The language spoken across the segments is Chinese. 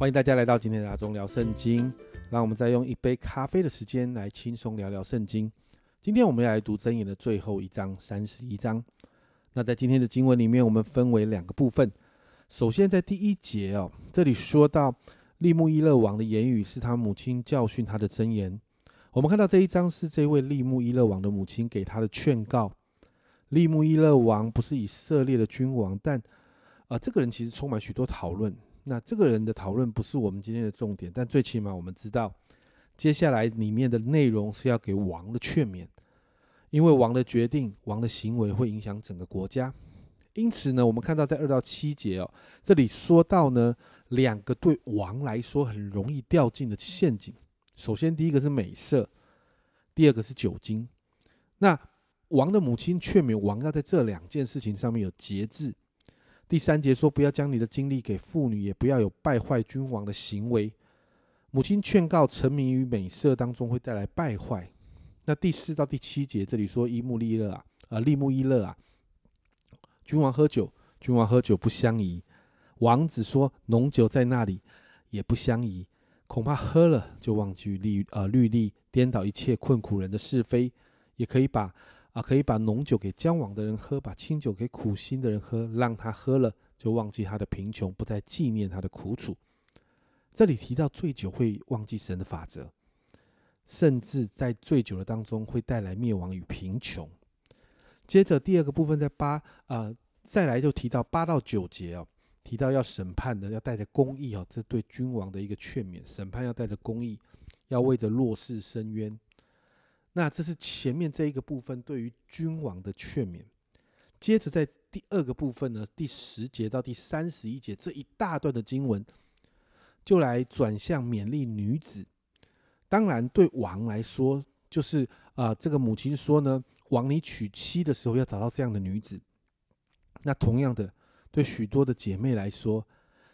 欢迎大家来到今天的阿中聊圣经，让我们再用一杯咖啡的时间来轻松聊聊圣经。今天我们要来读箴言的最后一章三十一章。那在今天的经文里面，我们分为两个部分。首先在第一节哦，这里说到利木伊勒王的言语是他母亲教训他的箴言。我们看到这一章是这位利木伊勒王的母亲给他的劝告。利木伊勒王不是以色列的君王，但啊，这个人其实充满许多讨论。那这个人的讨论不是我们今天的重点，但最起码我们知道，接下来里面的内容是要给王的劝勉，因为王的决定、王的行为会影响整个国家。因此呢，我们看到在二到七节哦，这里说到呢，两个对王来说很容易掉进的陷阱。首先，第一个是美色，第二个是酒精。那王的母亲劝勉王要在这两件事情上面有节制。第三节说：“不要将你的精力给妇女，也不要有败坏君王的行为。”母亲劝告，沉迷于美色当中会带来败坏。那第四到第七节这里说：“伊木利勒啊，啊利木伊勒啊，君王喝酒，君王喝酒不相宜。王子说：浓酒在那里也不相宜，恐怕喝了就忘记律呃律例，颠倒一切困苦人的是非，也可以把。”啊，可以把浓酒给将往的人喝，把清酒给苦心的人喝，让他喝了就忘记他的贫穷，不再纪念他的苦楚。这里提到醉酒会忘记神的法则，甚至在醉酒的当中会带来灭亡与贫穷。接着第二个部分在八啊，再来就提到八到九节哦，提到要审判的要带着公义哦，这对君王的一个劝勉，审判要带着公义，要为着弱势伸冤。那这是前面这一个部分对于君王的劝勉，接着在第二个部分呢，第十节到第三十一节这一大段的经文，就来转向勉励女子。当然，对王来说，就是啊，这个母亲说呢，王你娶妻的时候要找到这样的女子。那同样的，对许多的姐妹来说，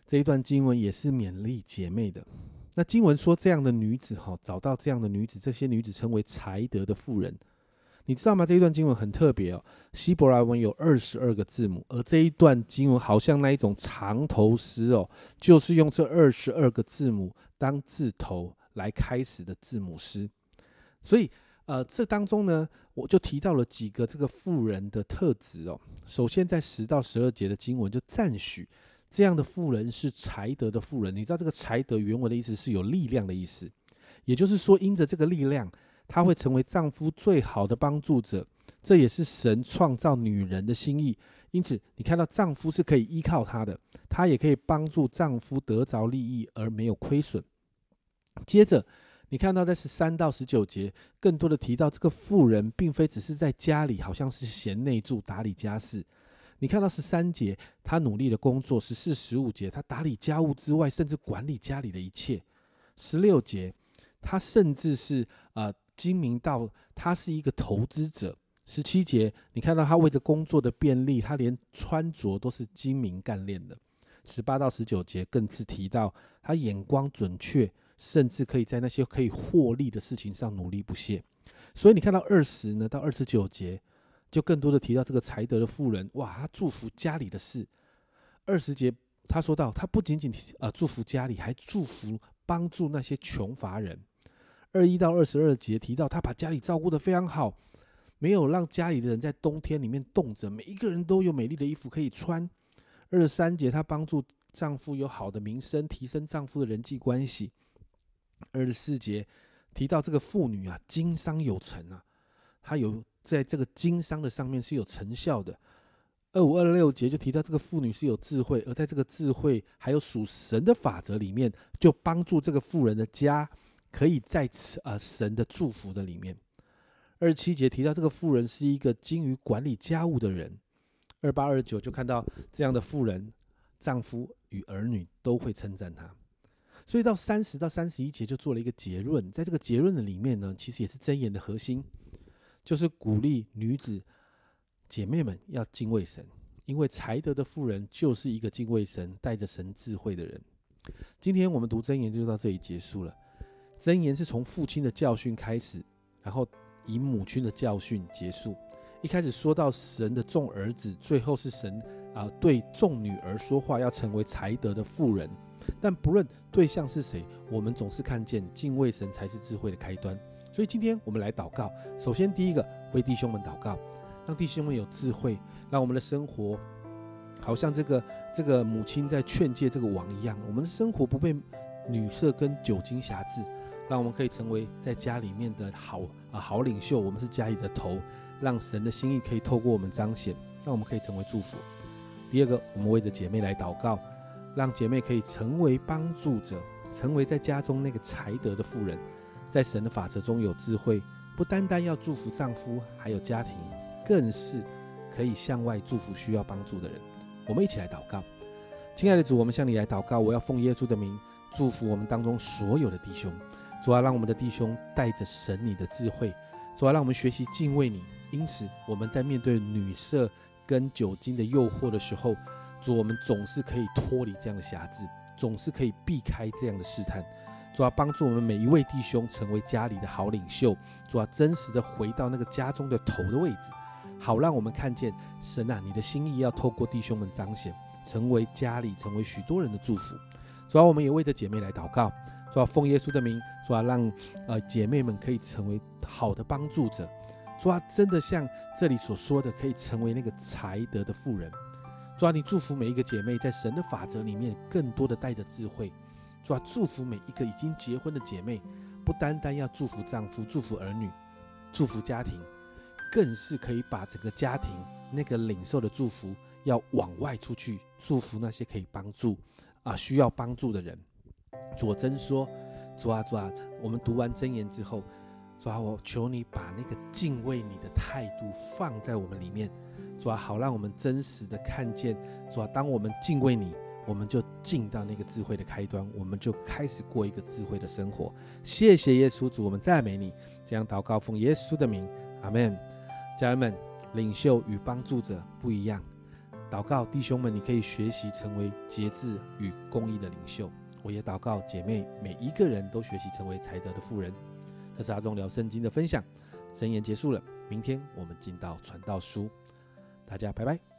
这一段经文也是勉励姐妹的。那经文说这样的女子，哈，找到这样的女子，这些女子称为才德的妇人，你知道吗？这一段经文很特别哦，希伯来文有二十二个字母，而这一段经文好像那一种长头诗哦，就是用这二十二个字母当字头来开始的字母诗。所以，呃，这当中呢，我就提到了几个这个妇人的特质哦。首先，在十到十二节的经文就赞许。这样的妇人是才德的妇人，你知道这个才德原文的意思是有力量的意思，也就是说，因着这个力量，她会成为丈夫最好的帮助者。这也是神创造女人的心意。因此，你看到丈夫是可以依靠她的，她也可以帮助丈夫得着利益而没有亏损。接着，你看到在十三到十九节，更多的提到这个妇人并非只是在家里，好像是贤内助打理家事。你看到十三节，他努力的工作；十四、十五节，他打理家务之外，甚至管理家里的一切；十六节，他甚至是呃精明到他是一个投资者；十七节，你看到他为着工作的便利，他连穿着都是精明干练的；十八到十九节更是提到他眼光准确，甚至可以在那些可以获利的事情上努力不懈。所以你看到二十呢到二十九节。就更多的提到这个才德的妇人，哇，他祝福家里的事。二十节他说到，他不仅仅啊祝福家里，还祝福帮助那些穷乏人。二一到二十二节提到，他把家里照顾得非常好，没有让家里的人在冬天里面冻着，每一个人都有美丽的衣服可以穿。二十三节他帮助丈夫有好的名声，提升丈夫的人际关系。二十四节提到这个妇女啊，经商有成啊，她有。在这个经商的上面是有成效的。二五二六节就提到这个妇女是有智慧，而在这个智慧还有属神的法则里面，就帮助这个妇人的家可以在此啊神的祝福的里面。二七节提到这个妇人是一个精于管理家务的人。二八二九就看到这样的妇人，丈夫与儿女都会称赞她。所以到三十到三十一节就做了一个结论，在这个结论的里面呢，其实也是箴言的核心。就是鼓励女子姐妹们要敬畏神，因为才德的妇人就是一个敬畏神、带着神智慧的人。今天我们读箴言就到这里结束了。箴言是从父亲的教训开始，然后以母亲的教训结束。一开始说到神的众儿子，最后是神啊对众女儿说话，要成为才德的妇人。但不论对象是谁，我们总是看见敬畏神才是智慧的开端。所以今天我们来祷告。首先，第一个为弟兄们祷告，让弟兄们有智慧，让我们的生活好像这个这个母亲在劝诫这个王一样，我们的生活不被女色跟酒精辖制，让我们可以成为在家里面的好啊好领袖。我们是家里的头，让神的心意可以透过我们彰显，让我们可以成为祝福。第二个，我们为着姐妹来祷告，让姐妹可以成为帮助者，成为在家中那个才德的妇人，在神的法则中有智慧，不单单要祝福丈夫，还有家庭，更是可以向外祝福需要帮助的人。我们一起来祷告，亲爱的主，我们向你来祷告，我要奉耶稣的名祝福我们当中所有的弟兄，主啊，让我们的弟兄带着神你的智慧，主啊，让我们学习敬畏你。因此，我们在面对女色。跟酒精的诱惑的时候，主，我们总是可以脱离这样的辖制，总是可以避开这样的试探。主要帮助我们每一位弟兄成为家里的好领袖，主要真实的回到那个家中的头的位置，好让我们看见神啊，你的心意要透过弟兄们彰显，成为家里成为许多人的祝福。主要我们也为着姐妹来祷告，主要奉耶稣的名，主要让呃姐妹们可以成为好的帮助者。主啊，真的像这里所说的，可以成为那个才德的妇人。主啊，你祝福每一个姐妹，在神的法则里面，更多的带着智慧。主啊，祝福每一个已经结婚的姐妹，不单单要祝福丈夫、祝福儿女、祝福家庭，更是可以把整个家庭那个领受的祝福，要往外出去，祝福那些可以帮助啊需要帮助的人。佐真说，主啊主啊，我们读完真言之后。主啊，我求你把那个敬畏你的态度放在我们里面，主啊，好让我们真实的看见，主啊，当我们敬畏你，我们就进到那个智慧的开端，我们就开始过一个智慧的生活。谢谢耶稣主，我们赞美你，这样祷告奉耶稣的名，阿门。家人们，领袖与帮助者不一样，祷告弟兄们，你可以学习成为节制与公义的领袖。我也祷告姐妹，每一个人都学习成为才德的富人。这是阿忠聊圣经的分享，真言结束了。明天我们进到传道书，大家拜拜。